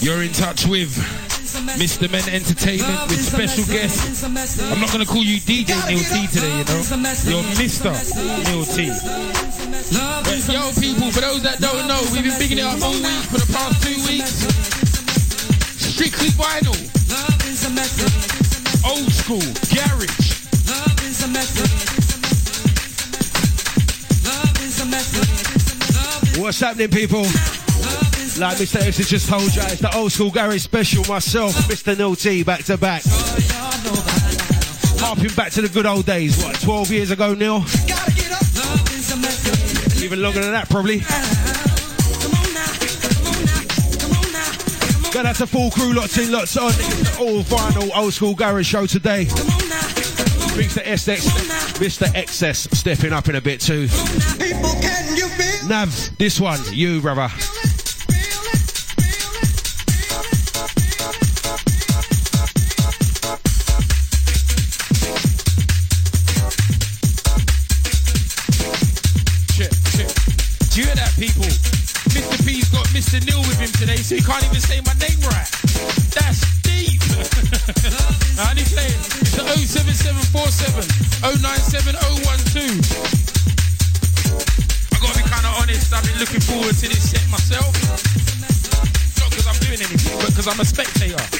You're in touch with Mr. Men Entertainment with special guests. I'm not going to call you DJ Neil T today, you know. You're Mr. Neil T. But yo, people, for those that don't know, we've been bigging it up all week for the past two weeks. Strictly vinyl. Old school, garage. What's happening, people? Like Mr. X just told you, it's the old school garage special. Myself, Mr. Neil T, back to back. Harping back to the good old days. What, 12 years ago, Neil? Even longer than that, probably. Got that's a full crew, lots in, lots on. All vinyl, old school garage show today. Thanks to SX, Mr. XS stepping up in a bit too. Nav, this one, you, brother. Can't even say my name right. That's deep. I only playing. It's the 07747 097012. I gotta be kind of honest. I've been looking forward to this set myself. Not because I'm doing anything, but because I'm a spectator.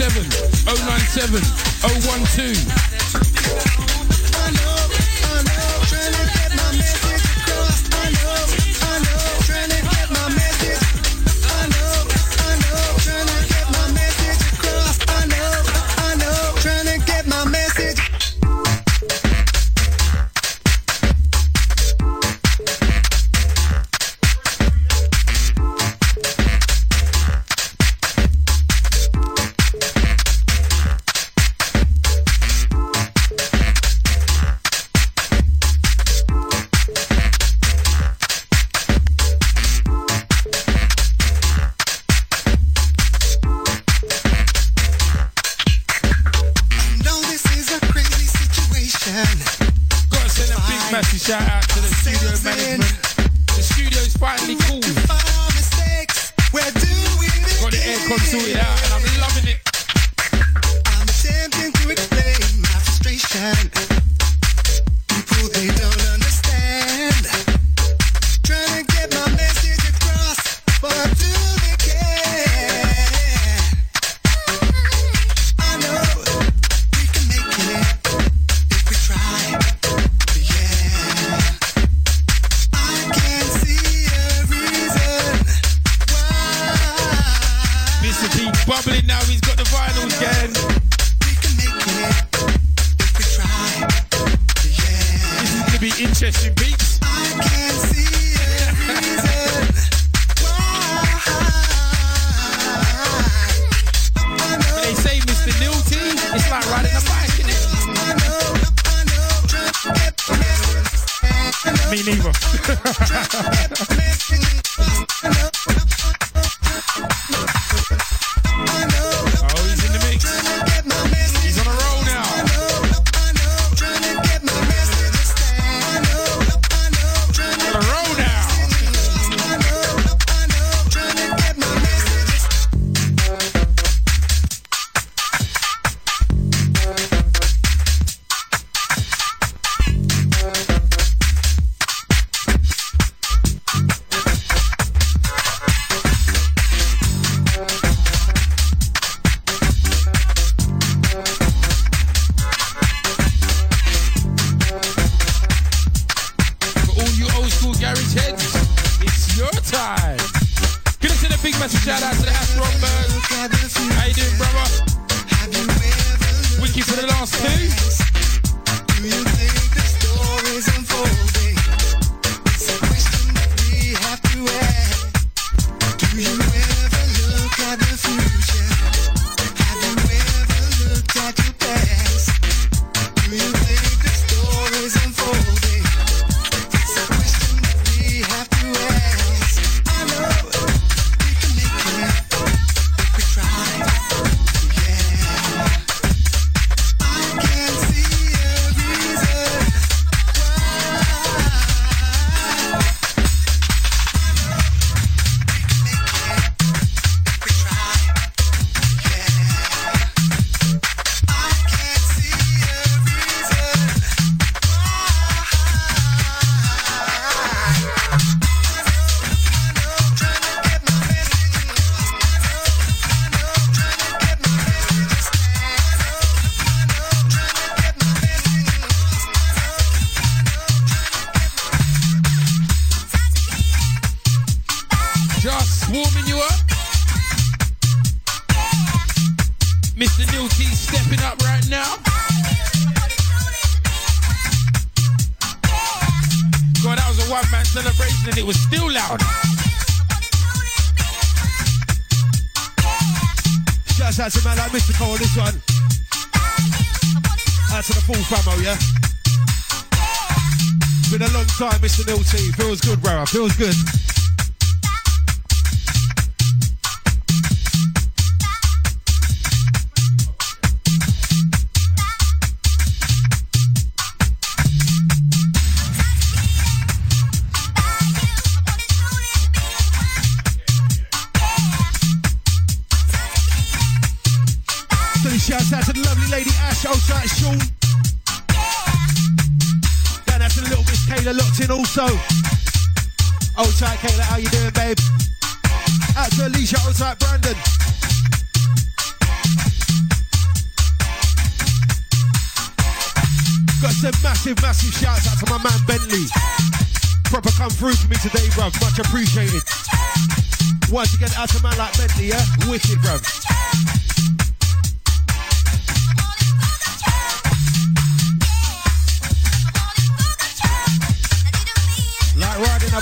07747 097 012. special shout out to the Astro Birds. How you doing, brother? Wiki for the last two. Mr. Neil T. Feels good, brother. Feels good.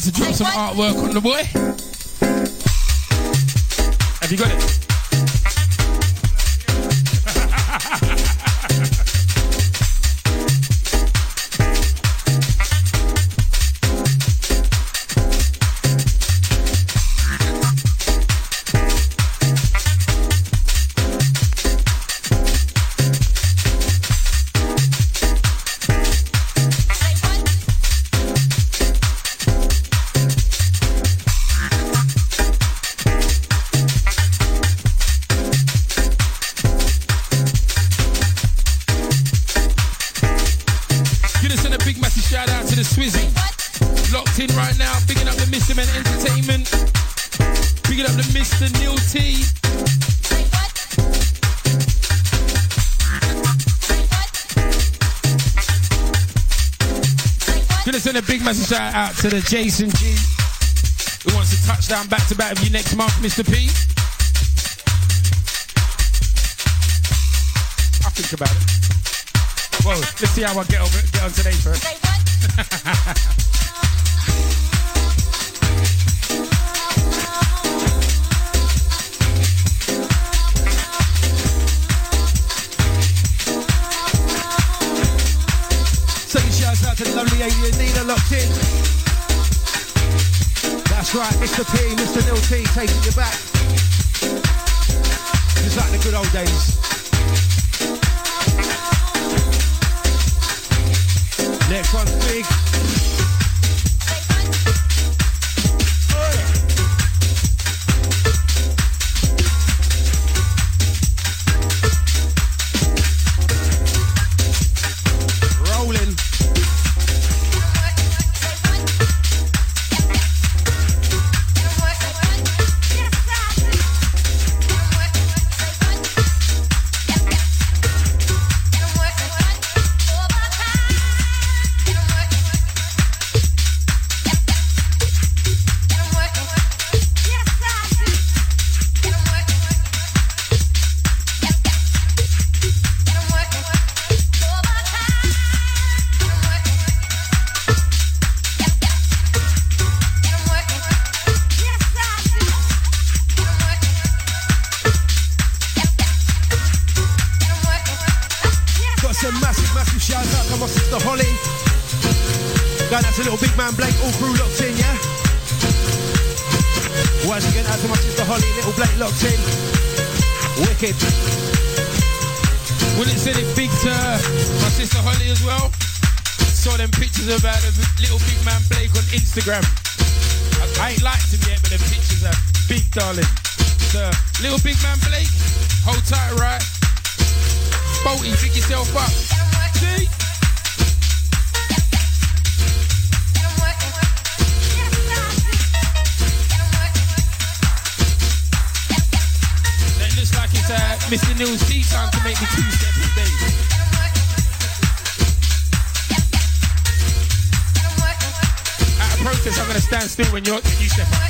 to drop some artwork on the boy. Massive shout out to the Jason G. Who wants to touch down back to back with you next month, Mr. P? I'll think about it. Well, let's see how I get on, get on today first. right, Mr. P, Mr. Neil T taking you back. Just like the good old days. Next one's big. Bolty, pick yourself up. See? That looks like it's uh, Mr. Neil's tea time to make me two steps a day. Protest, I'm gonna stand still when you're you step up.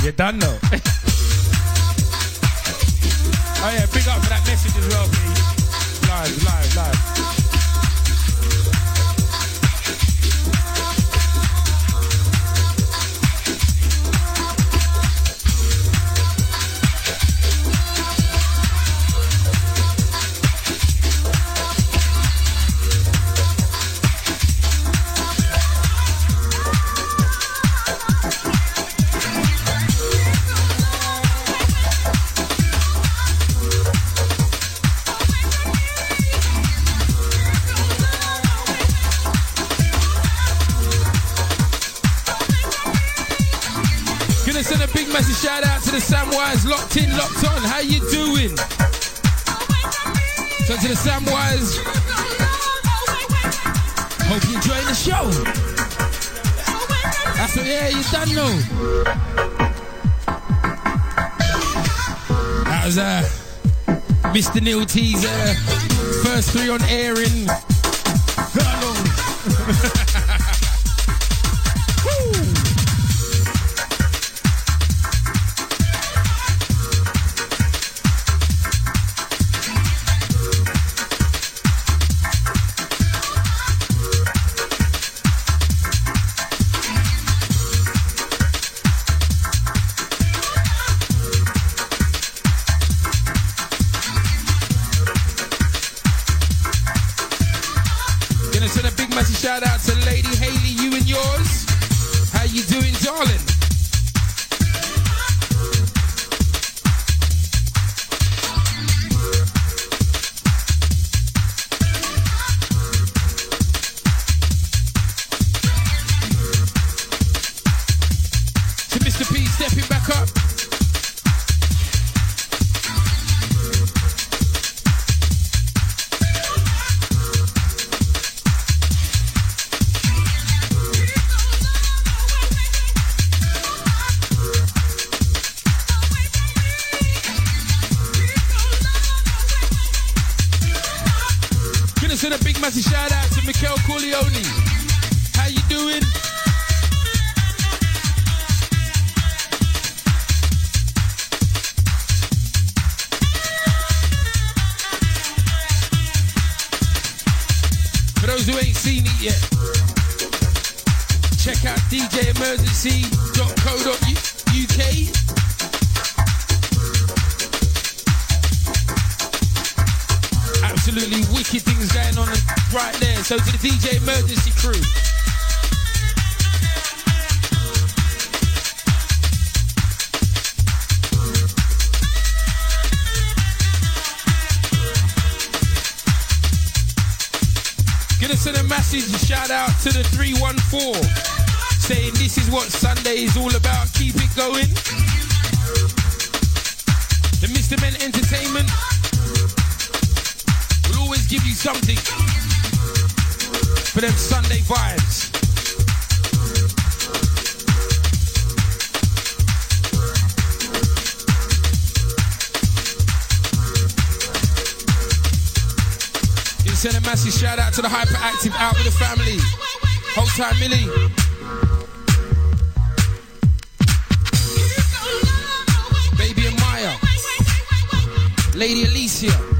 You're done though. oh yeah, big up for that message as well, please. Live, live, live. Samwise locked on. How you doing? So to the Samwise, hope you enjoying the show. That's what, yeah, you done know. That was uh, Mr. Neil uh, first three on air Gonna send a big massive shout out to Mikel Corleone. How you doing? For those who ain't seen it yet, check out djemergency.co.uk. So to the DJ Emergency crew. Gonna send a message, shout out to the 314, saying this is what Sunday is all about. Keep it going. The Mr. Men Entertainment will always give you something for them Sunday vibes. You send a massive shout out to the hyperactive out with the family. Whole time Millie. Lady Alicia.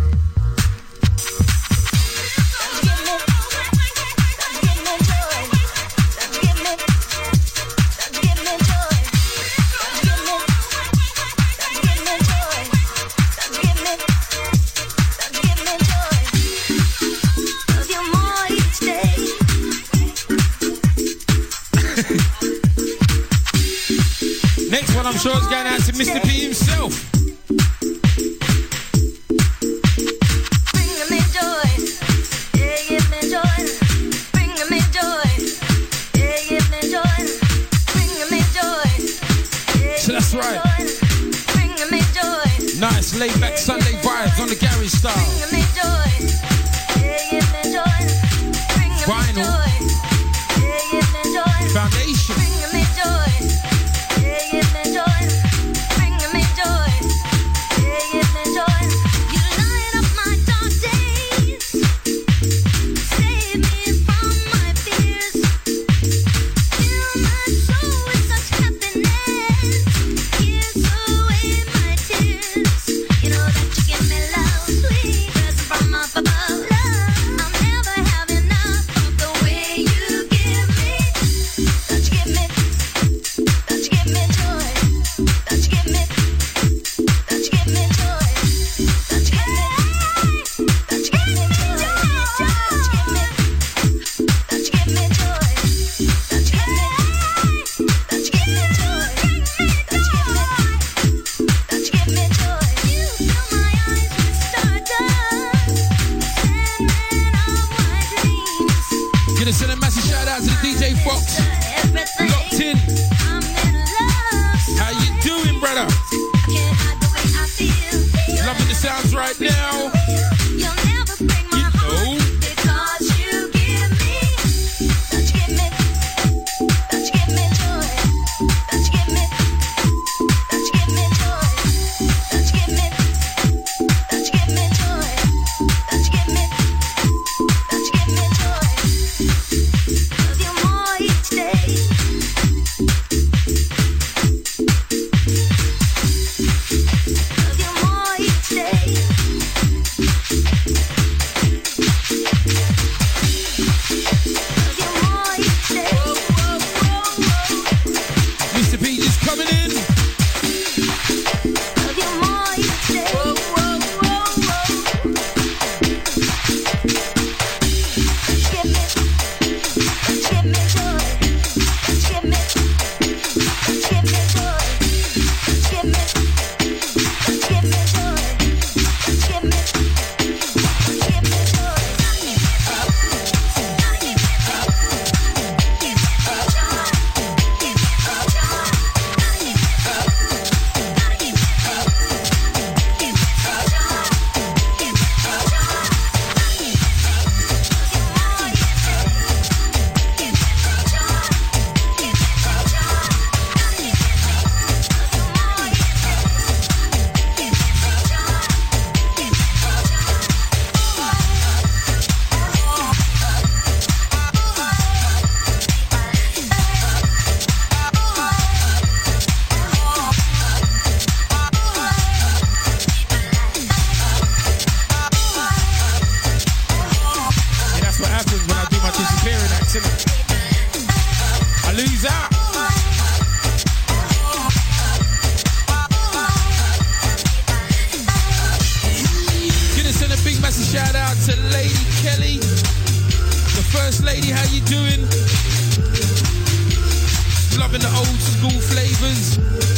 School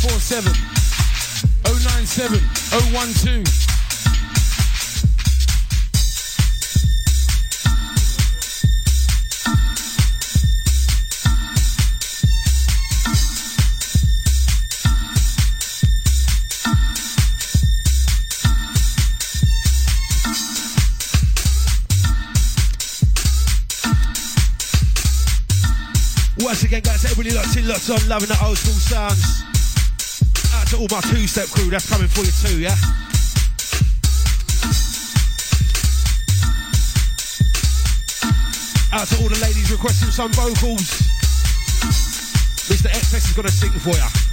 07747 097 012. Once again, guys, everybody locked in, locked on, loving the old school sounds. To all my two-step crew, that's coming for you too, yeah? Out to all the ladies requesting some vocals. Mr. XS is gonna sing for you.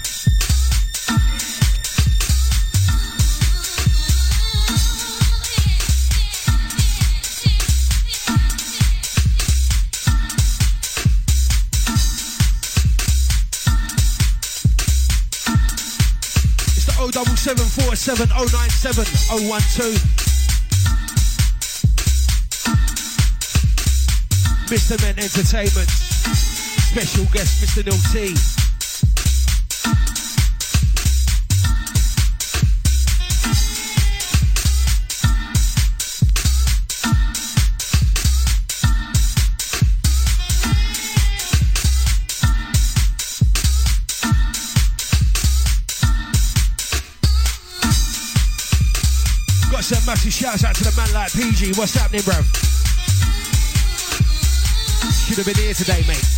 0747 097 012. Mr. Men Entertainment. Special guest, Mr. Neil T. shouts out to the man like PG. What's happening, bro? Should have been here today, mate.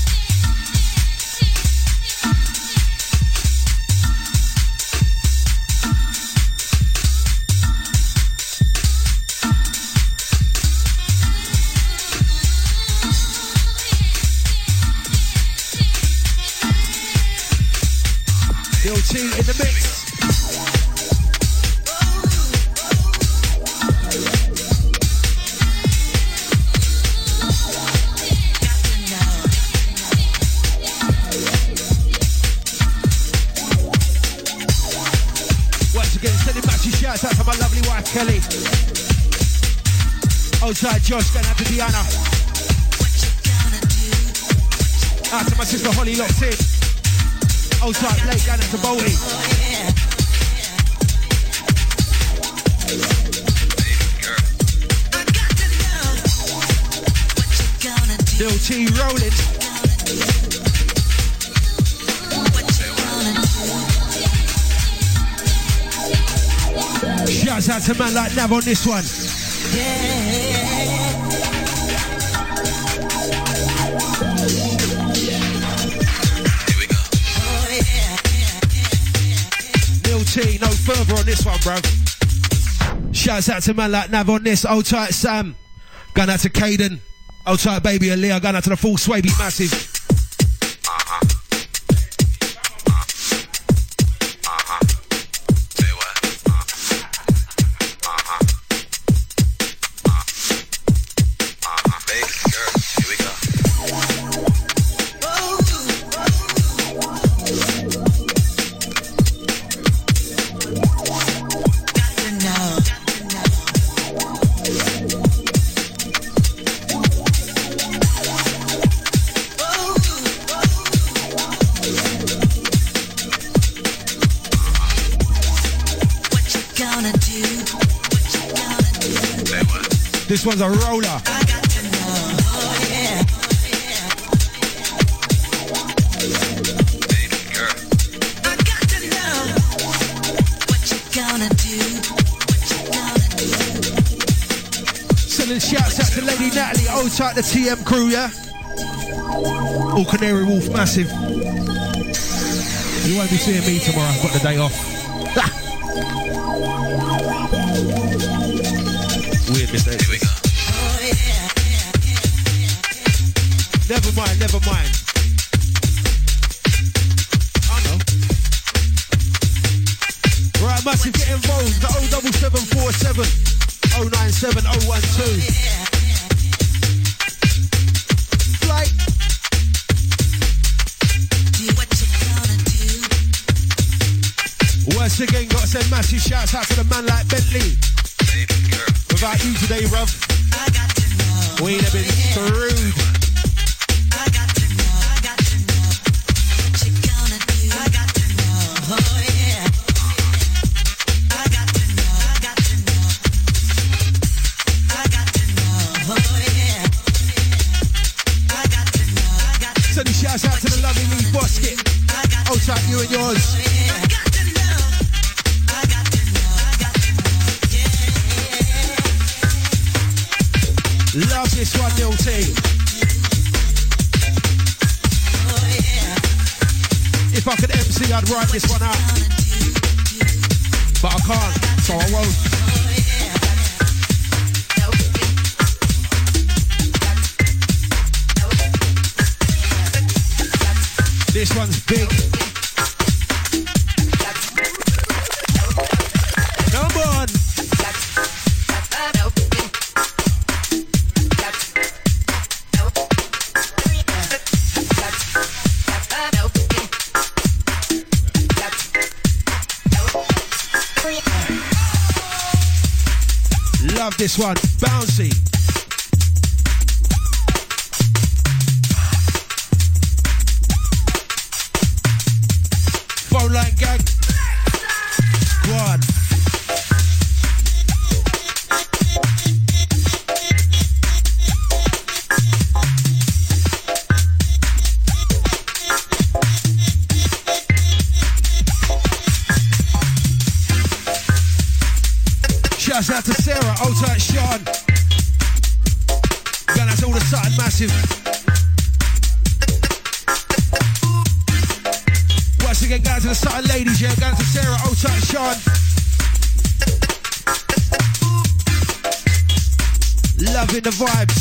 My sister Holly locked in. Outside Blake, going out to Bolty. Lil T rolling. Shouts out to man like Nav on this one. Lil on this one, bro. Shouts out to man like Nav on this. Old tight Sam. Going out to Caden. Old tight baby Aaliyah. Going out to the full Swaby massive. This one's a roller. Sending shouts out to Lady Natalie, old tight the TM crew, yeah? All Canary Wharf massive. You won't be seeing me tomorrow, I've got the day off. Weird mistake. Never mind. I know. Right, massive, get involved. The 07747 097 012. Flight. Once again, got to send massive shouts out to Love this one. Bouncy. Phone line gang. Massive. Once again, going to the Sutton ladies, yeah. Going oh, to Sarah, old tight Sean. Loving the vibes.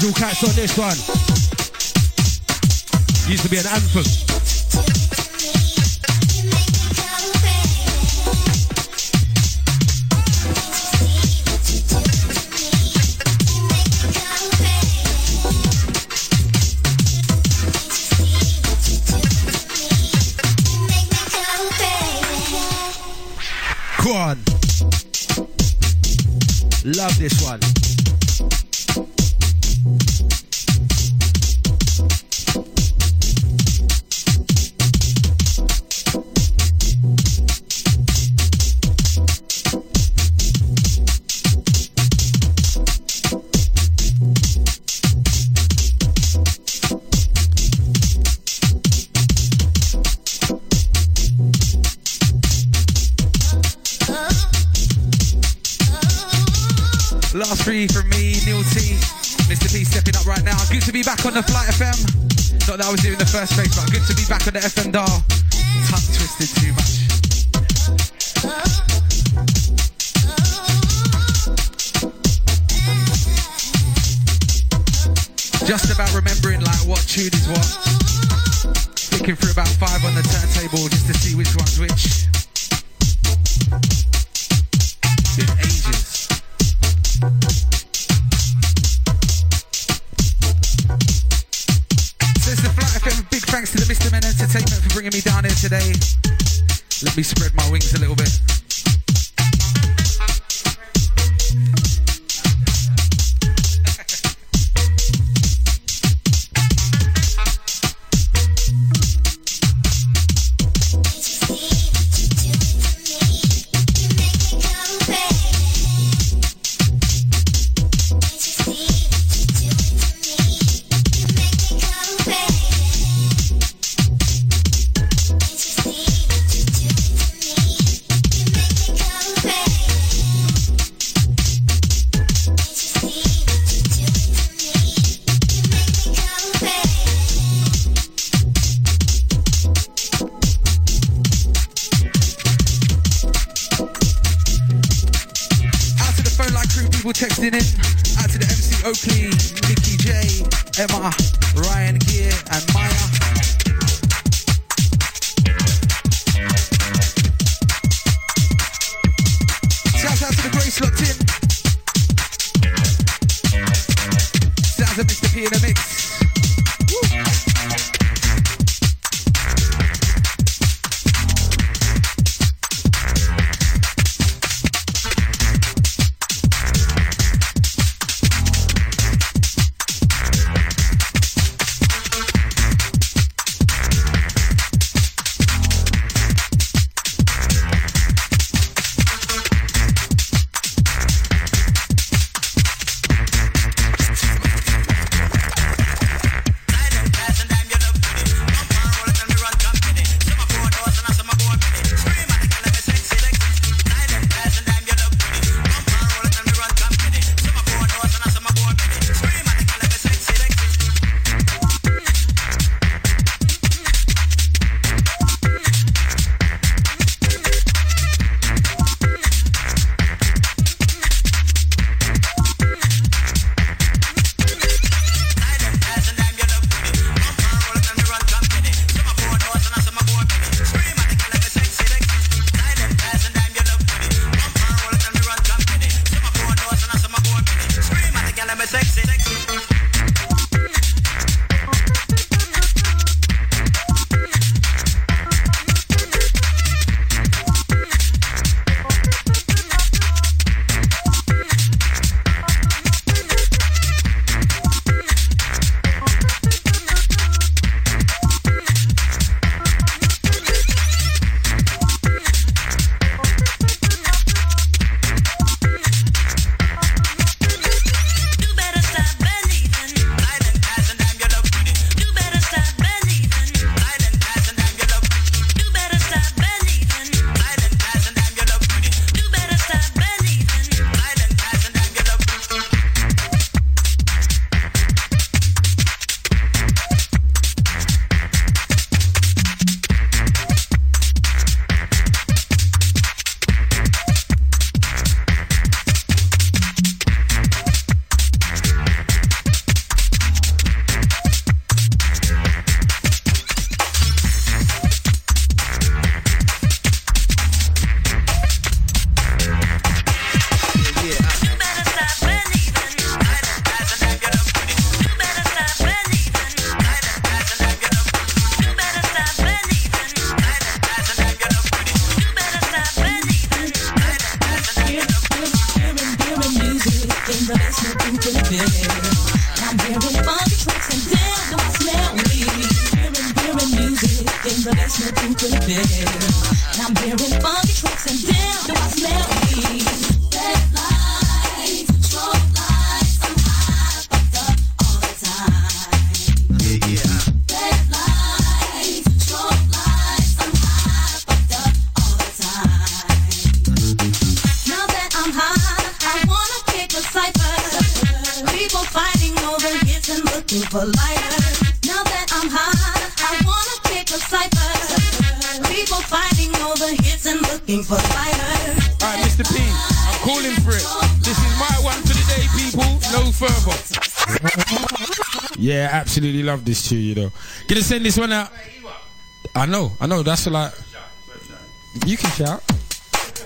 Nigel Cats on this one. Used to be an anthem. just to see which one's which. Been ages. So it's the Flat FM. Big thanks to the Mr. Men Entertainment for bringing me down here today. Let me spread my wings a little bit. Absolutely love this tune, you know. Gonna send this one out. I know, I know, that's like. You can shout.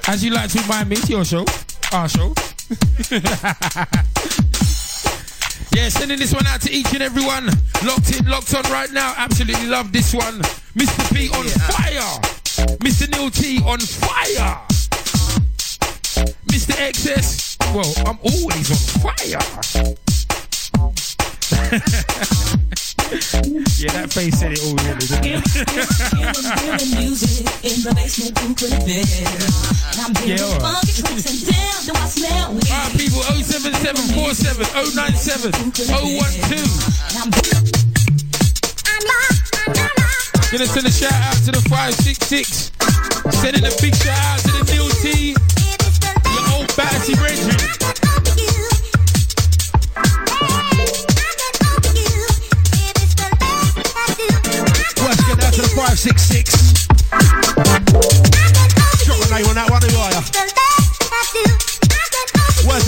As you like to remind me, it's your show. Our show. yeah, sending this one out to each and every one. Locked in, locked on right now. Absolutely love this one. Mr. P on fire. Mr. Neil T on fire. Mr. XS. Well, I'm always on fire. yeah, said it all really, didn't Yeah, weed. Alright, people, 07747 097 012. Gonna send a shout out to the 566. Sending a big shout out to the Neil T. Your old Batsy Brethren.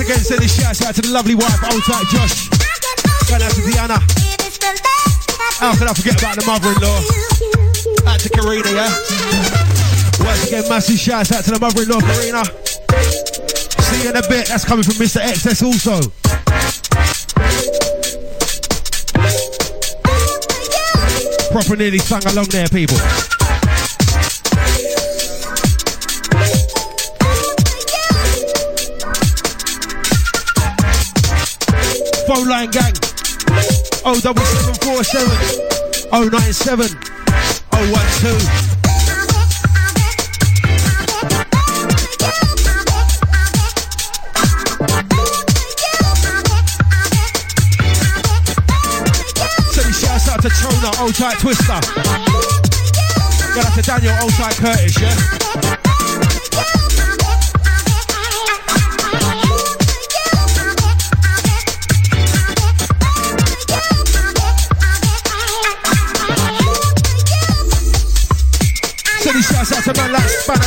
Again, send a shout out to the lovely wife, old tight Josh. Going out to. How can I forget about the mother-in-law? Out to Karina, yeah? Once again, massive shout out to the mother-in-law, Karina. See you in a bit. That's coming from Mr. XS also. Proper nearly sung along there, people. Oh one two. Send shouts out to Trona, old tight twister. Out to Daniel, old tight Curtis, yeah? Man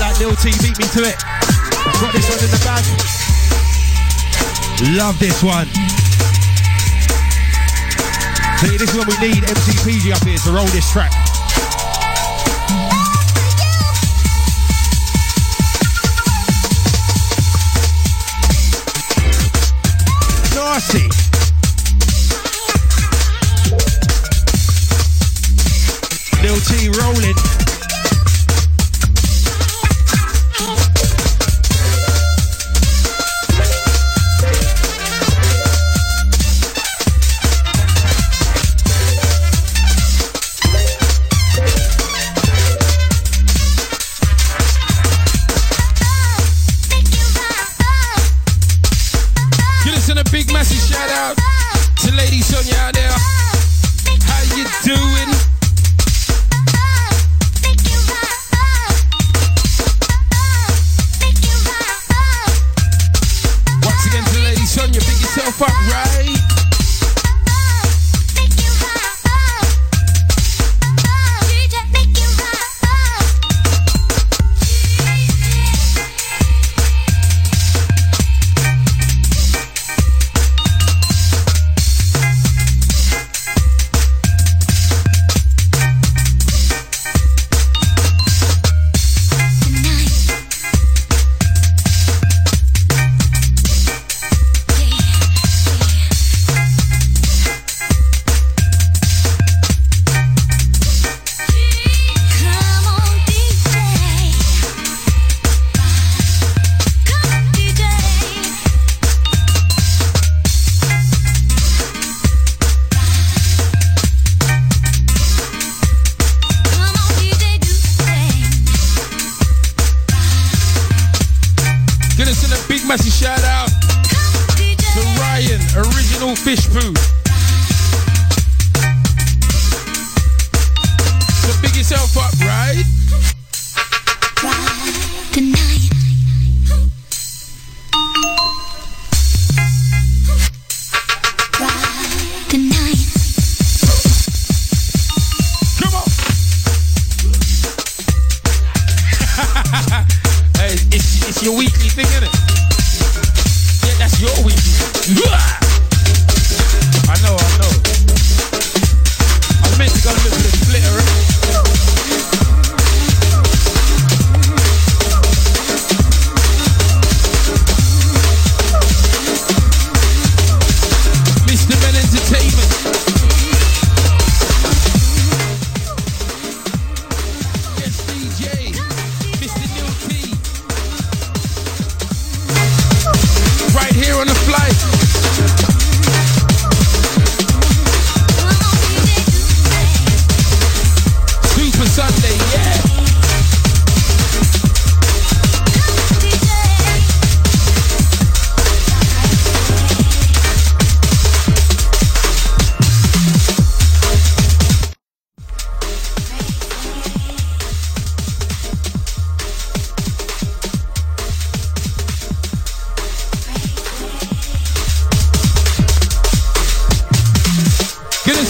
like Lil T beat me to it. Got this one in the bag. Love this one. See, this is when we need MCPG up here to roll this track. A big massive shout out to Lady Sonia out there. How you doing?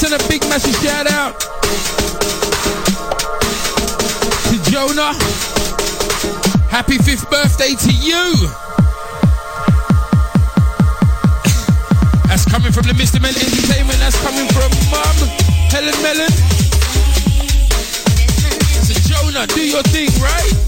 send a big message shout out to Jonah. Happy fifth birthday to you. That's coming from the Mr. Men Entertainment. That's coming from Mum, Helen Mellon. So Jonah, do your thing, right?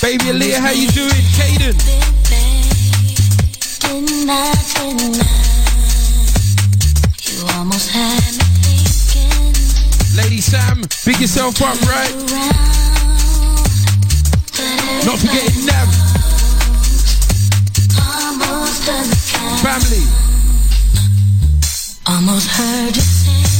Baby Aaliyah, how you doing? Caden. Lady Sam, big yourself up, right? Not forgetting them. Family. Almost heard you say.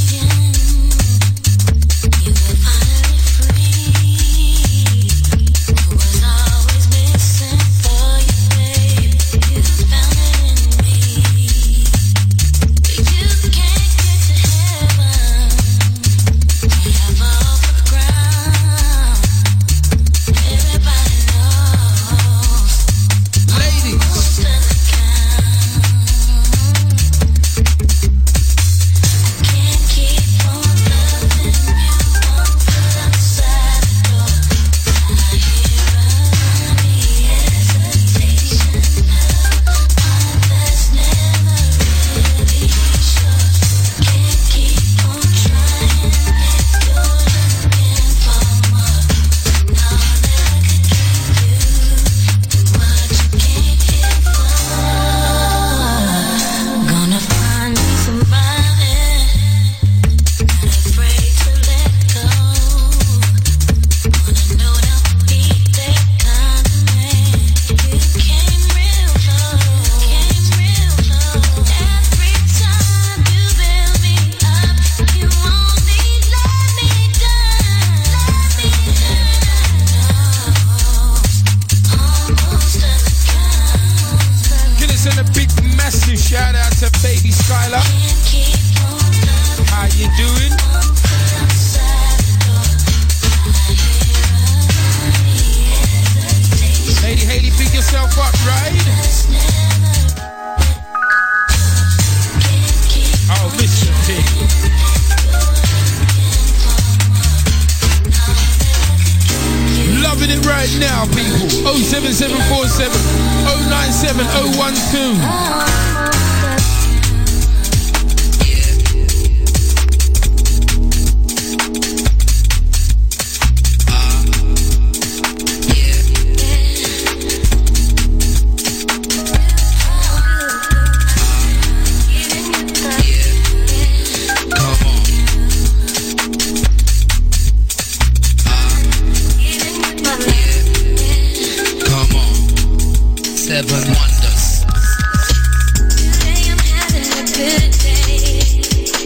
Seven wonders.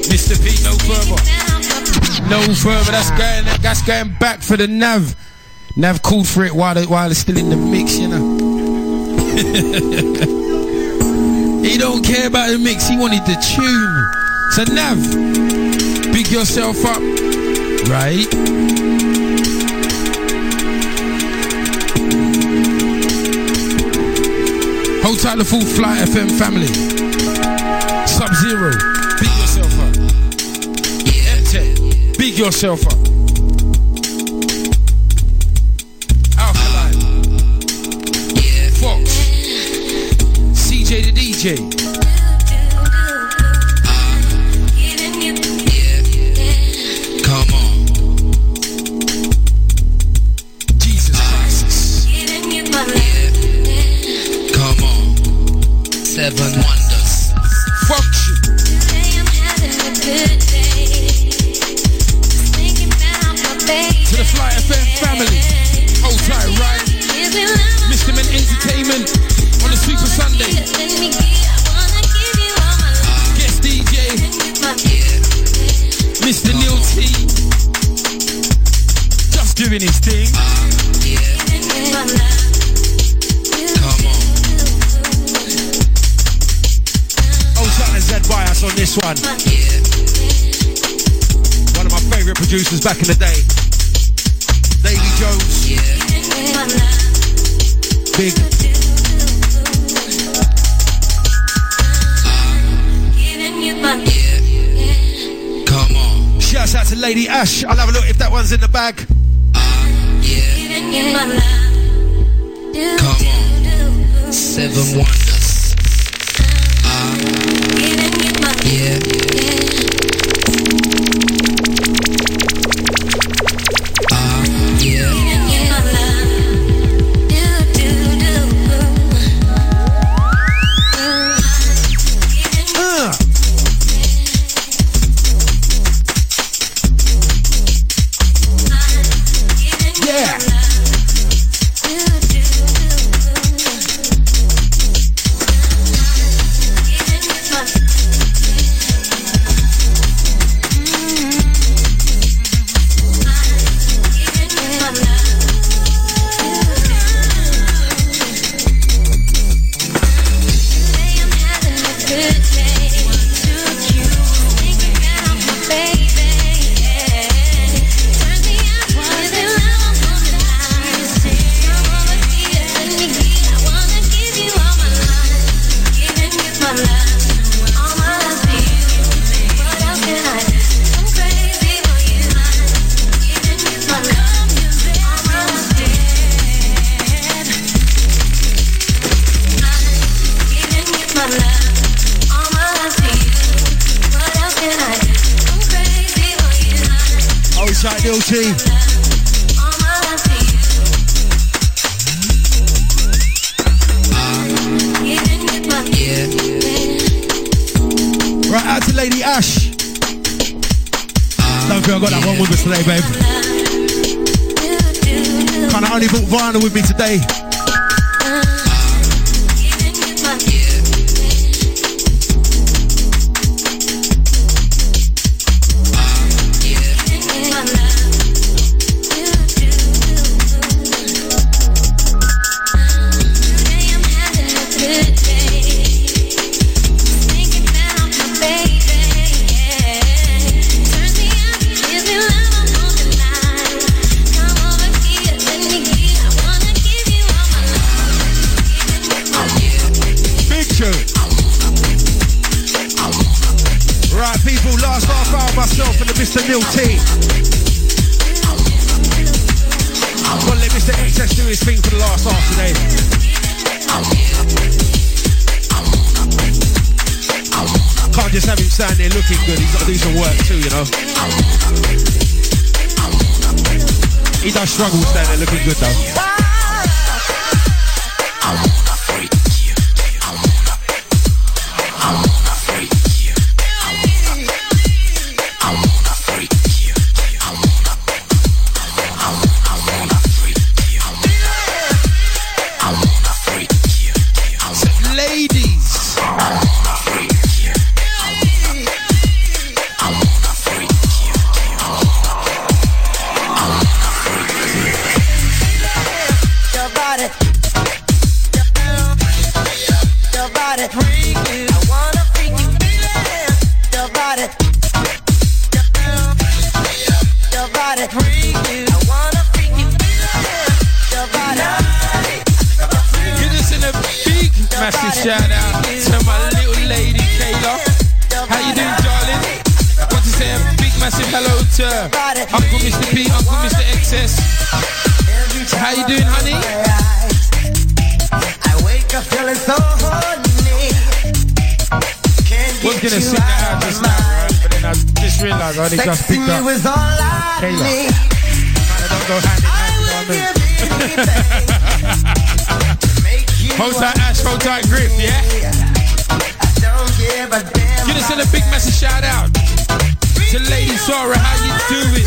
Mr. P, no further. No further. That's going. That's going back for the Nav. Nav called for it while they, while it's still in the mix, you know. he don't care about the mix. He wanted the tune. So Nav, big yourself up, right? Hold tight, the full flight FM family. Sub Zero, big yourself up. M10, big yourself up. Alkaline, Yeah. Fox, CJ the DJ. Producers back in the day. Davy Jones. Big. Come on. Shouts out to Lady Ash. I'll have a look if that one's in the bag. Come on. Seven wonders. massive hello to Uncle Mr. P, Uncle Mr. XS. How you doing, honey? I wake up feeling so horny. We're gonna sit that just now, but then I just realized I only just picked up was all Kayla. Need. Man, I don't go hand in hand. Hold Ash. Hold tight, grip. Yeah. Give us in a big massive shout out your lady Sarah, how you do it?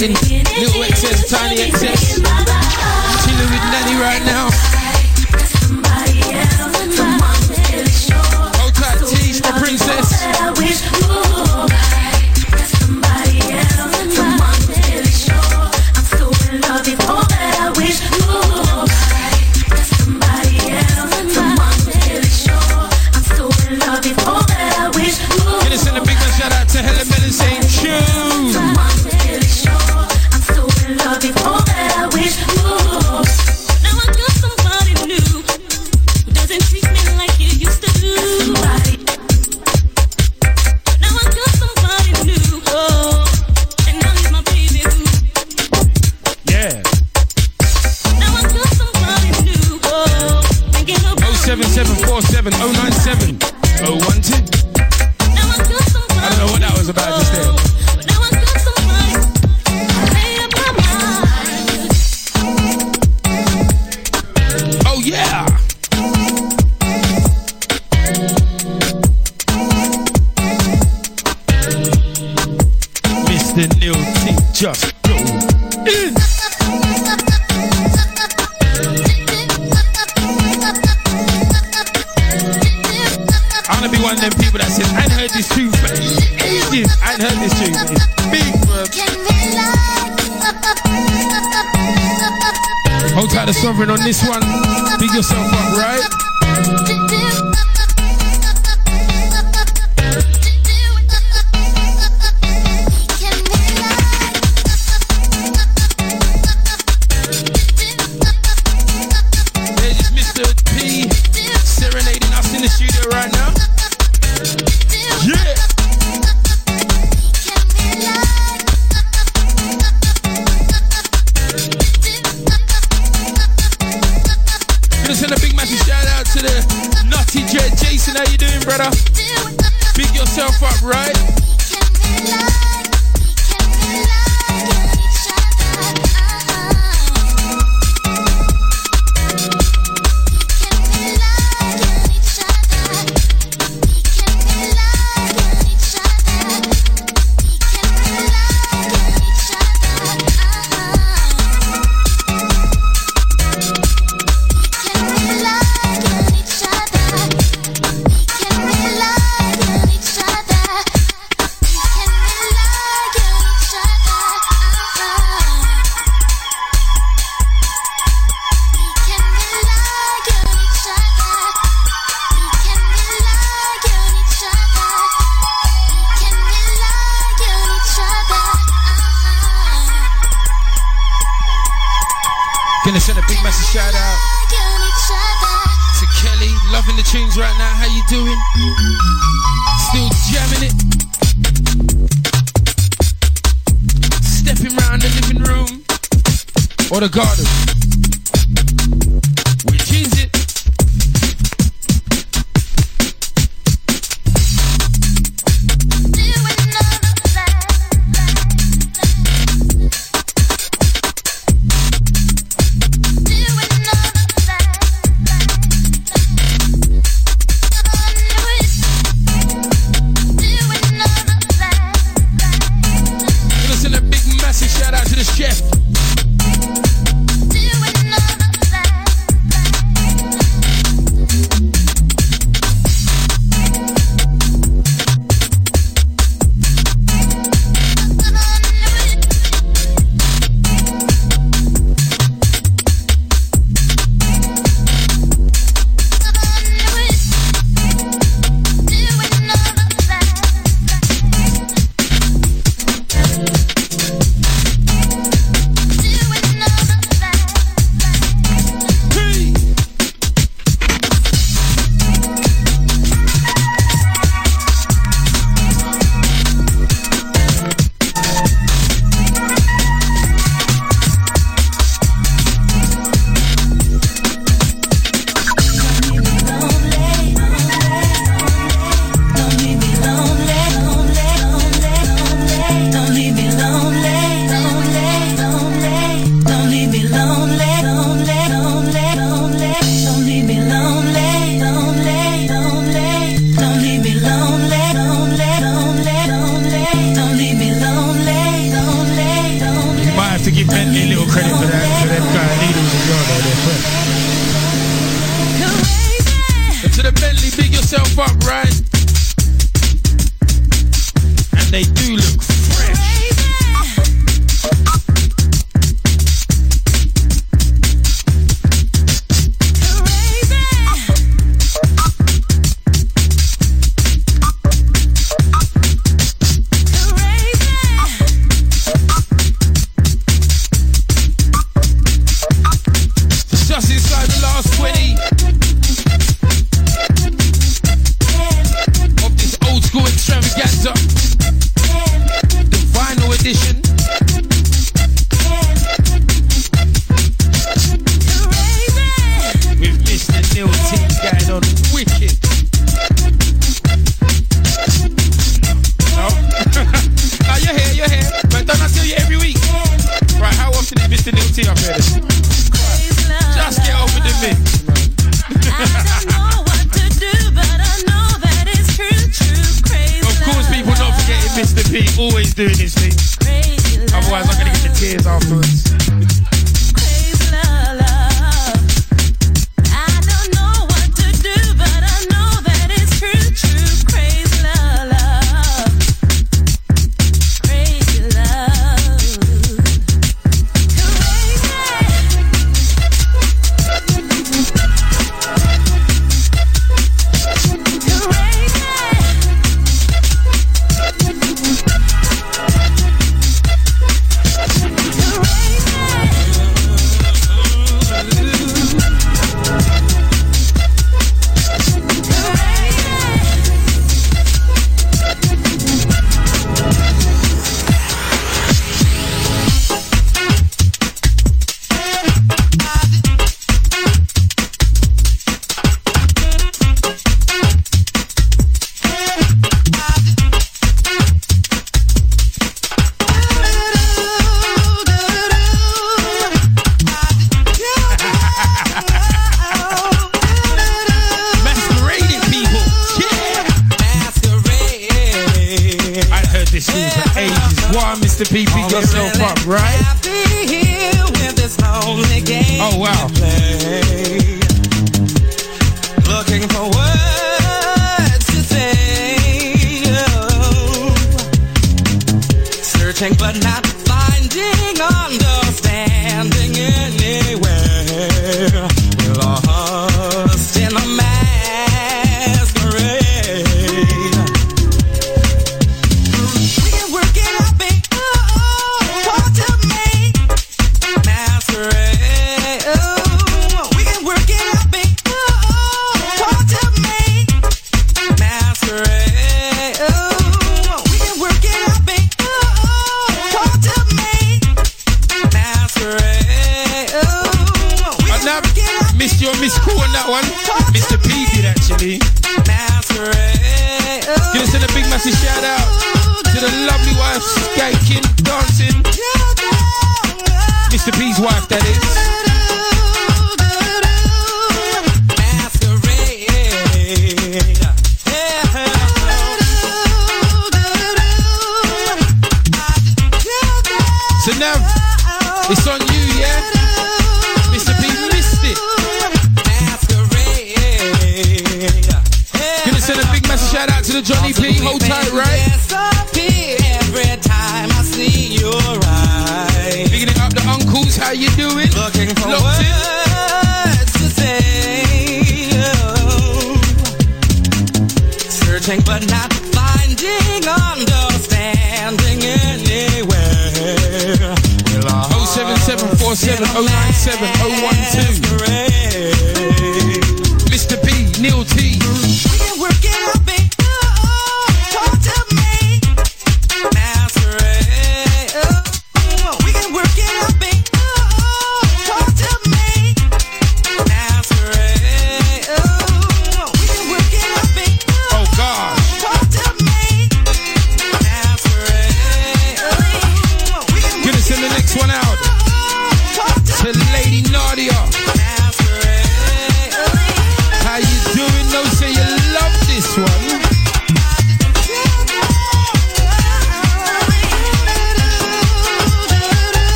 getting little excess, tiny excess. Chilling with Nanny right now. Up, right?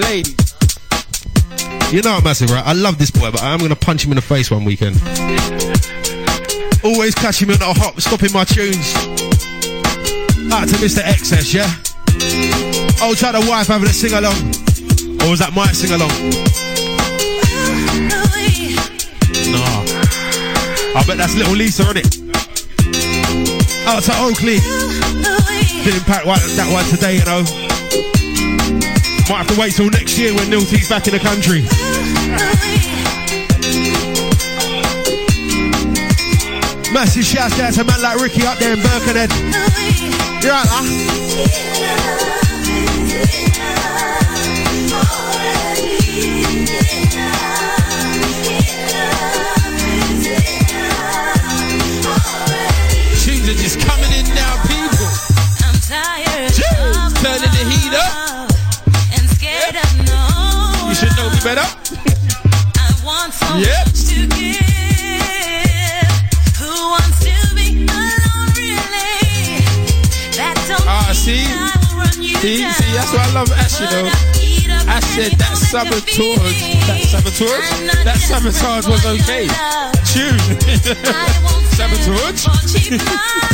ladies. You know I'm massive, right? I love this boy, but I am going to punch him in the face one weekend. Always catching me on a hop, stopping my tunes. Out to Mr. Excess, yeah? Oh, try the wife having a sing along. Or was that my sing along? Nah. I bet that's little Lisa, on it? Out to Oakley. Didn't pack that one today, you know. Might have to wait till next year when Neil back in the country. Massive shout out to a man like Ricky up there in Birkenhead. You're right, huh? I want so yep. much to give. Who wants to be alone, really? That don't ah, see? see, down. see, that's why I love Ash, you know. I said that saboteur, that saboteur, that saboteur was okay. Tune. sabotage.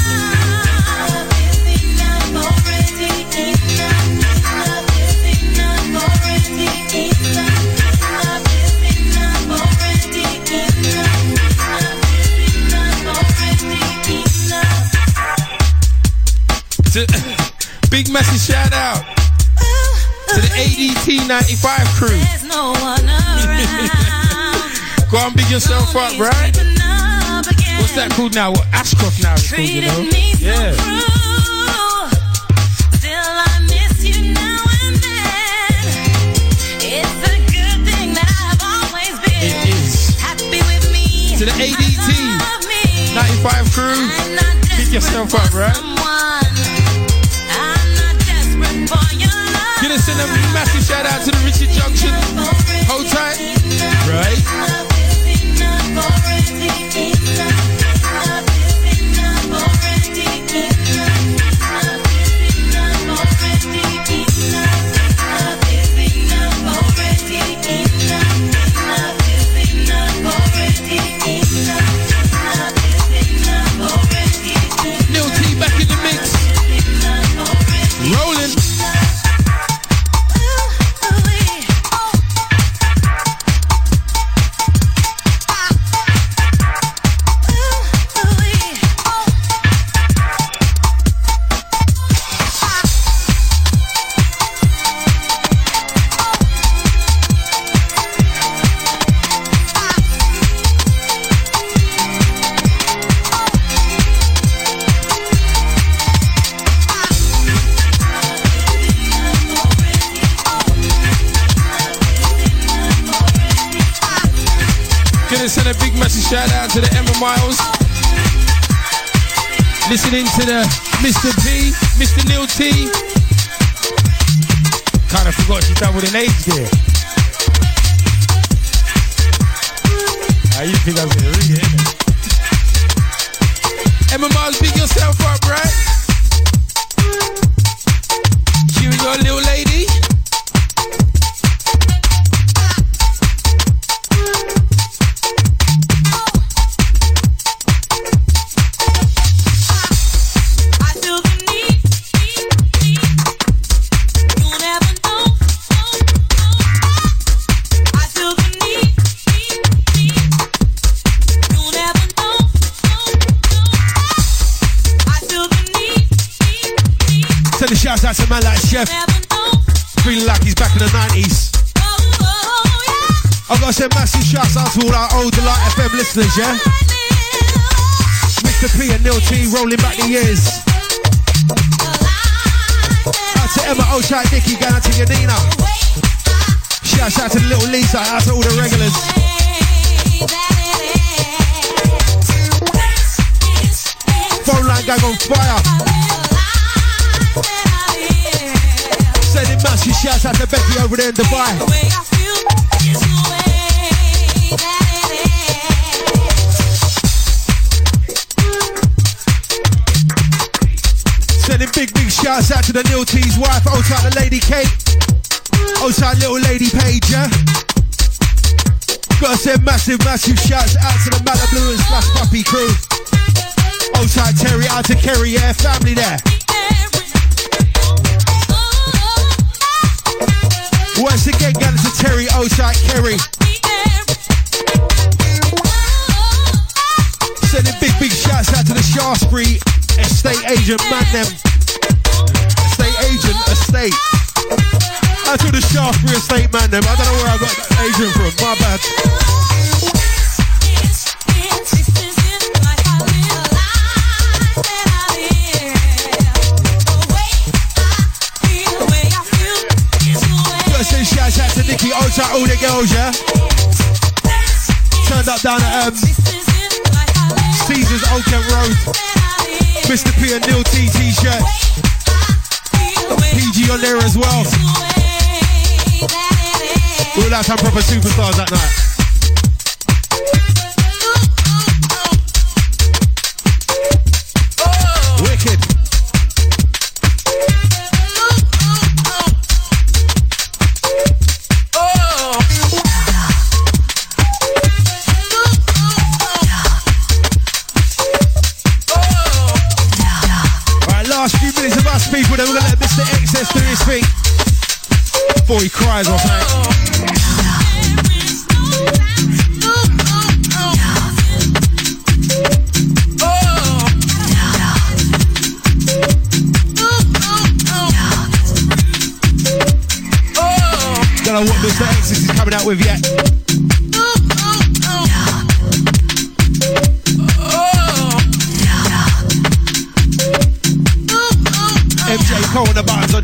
message shout out to the ADT 95 crew. Go and big yourself up, right? What's that called now? What Ashcroft now is called, you know? Yeah. to the ADT 95 crew. Pick yourself up, right? Send a massive shout out to the Richard Junction. Hold tight. Right. Listening to the Mr. P, Mr. Neil T. Kinda forgot she doubled in age there. Ah, you think I was gonna read it, innit? Emma Miles, big yourself up, right? You and your little know. Feeling like he's back in the 90s. Oh, oh, yeah. I've got to send massive shouts out to all our old Delight FM listeners, yeah? Mr. P and Neil T rolling back the years. Out to Emma Oshai, Nicky, going out to Yanina. Shouts out to little Lisa, out to all the regulars. Phone line gang on fire. Massive shouts out to Becky over there in Dubai. Sending big, big shouts out to the Neil T's wife, outside the lady Kate. Outside little lady Paige, yeah? Gotta send massive, massive shouts out to the Malibu and Slash Puppy crew. Outside Terry, out to Kerry, yeah? Family there. Once again, going to Terry, outside Kerry. Sending big, big shouts out to the Shaftesbury estate agent, them. Estate agent, estate. Out to the Shaftesbury estate, them. I don't know where I got agent from, my bad. Out Nikki, outside all the girls, yeah? Turned up down at um, Caesar's Old Kent Road. Mr. P and Neil T t-shirt. PG on there as well. We'll have some proper superstars that night. us people they're gonna let Mr. Excess do his thing before he cries off, mate. Don't know what Mr. Excess is coming out with yet.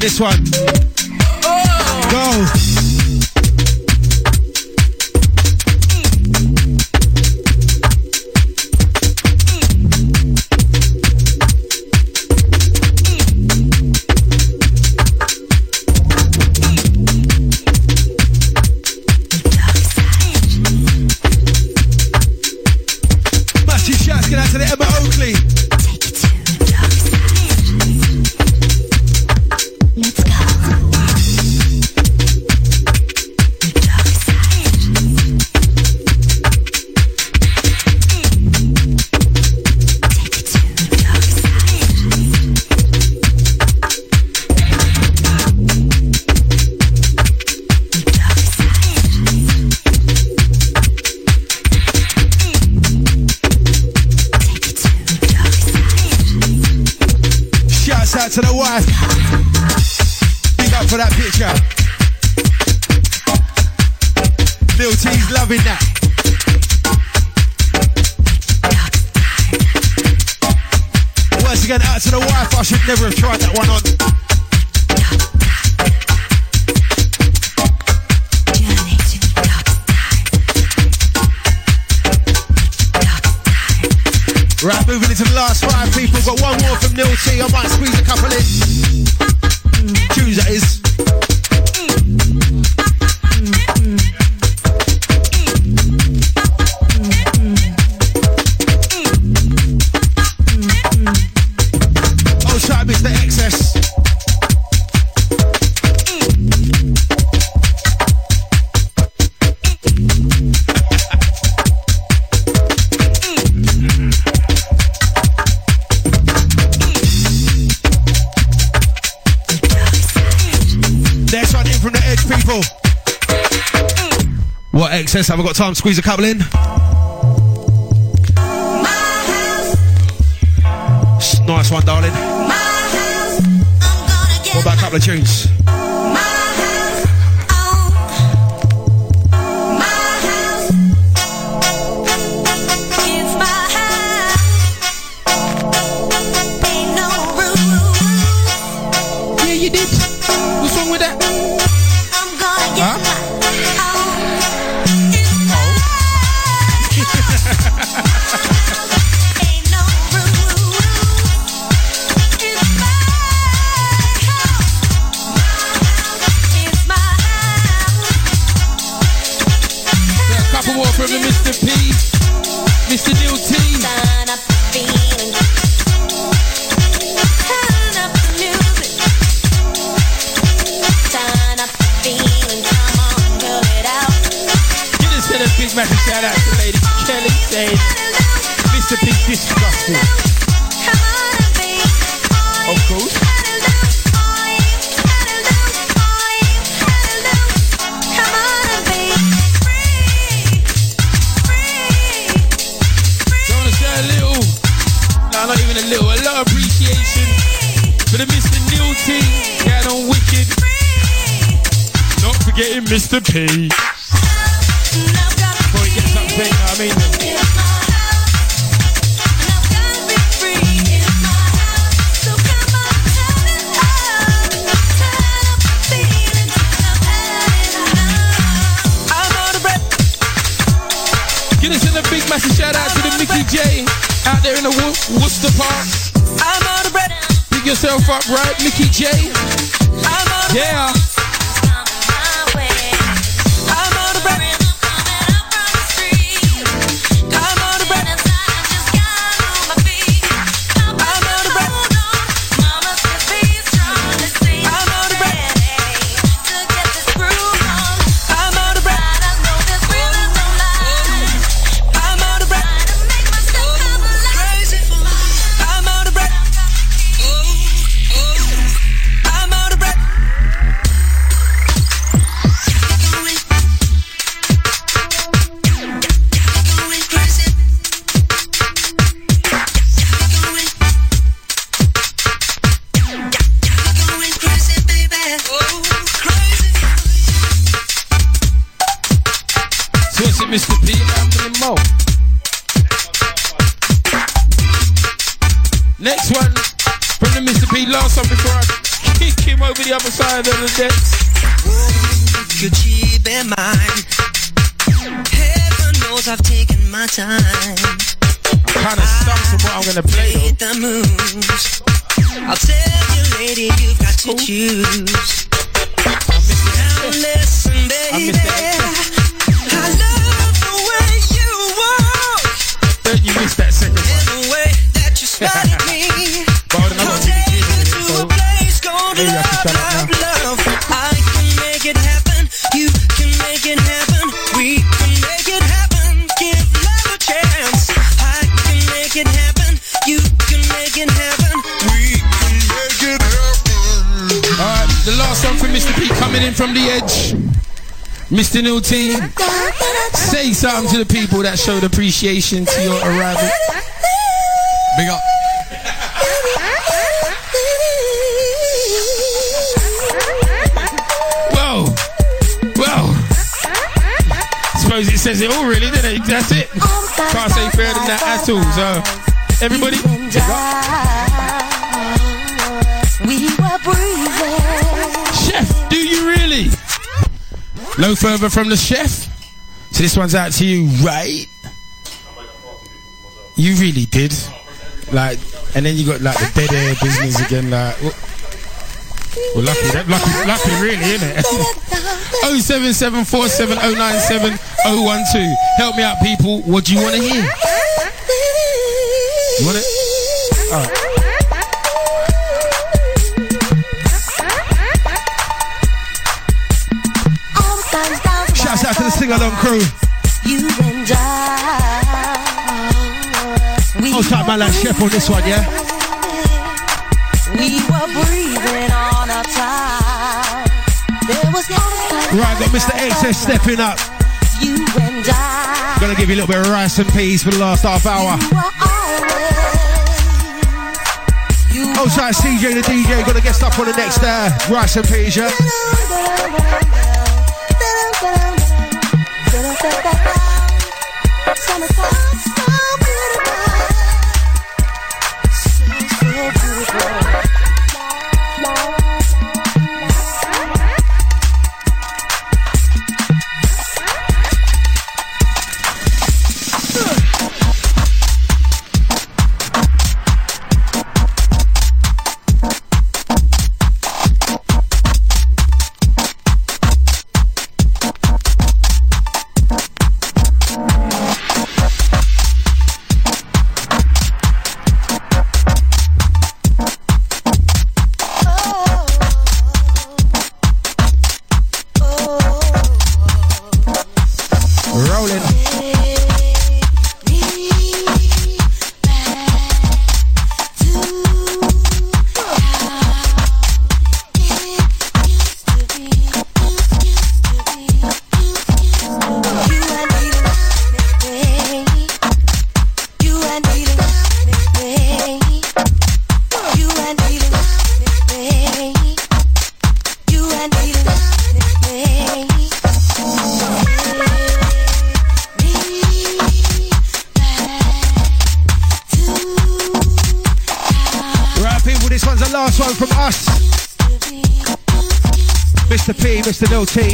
this one. sense, Have we got time. Squeeze a couple in. Nice one, darling. What about a couple of tunes? That showed appreciation to your arrival. Big up. Whoa, whoa. Suppose it says it all, really, doesn't it? That's it. Can't say fairer than that at all. So, everybody, We were breathing. chef, do you really? No further from the chef. So this one's out to you, right? You really did. Like, and then you got like the dead air business again. Like, well, well lucky, that, lucky, lucky, really, isn't it? Oh seven seven four seven oh nine seven oh one two. Help me out, people. What do you want to hear? You want it? Oh. All right. Along crew. You and I. We Hold tight, man, like chef on this one, yeah? We were breathing on a time. There was no time. Right, got Mr. XS stepping up. You and I. Gonna give you a little bit of rice and peas for the last half hour. were always. You Hold tight, CJ the DJ. Gonna get stuff on the next uh, rice and peas, yeah? Summertime, so P,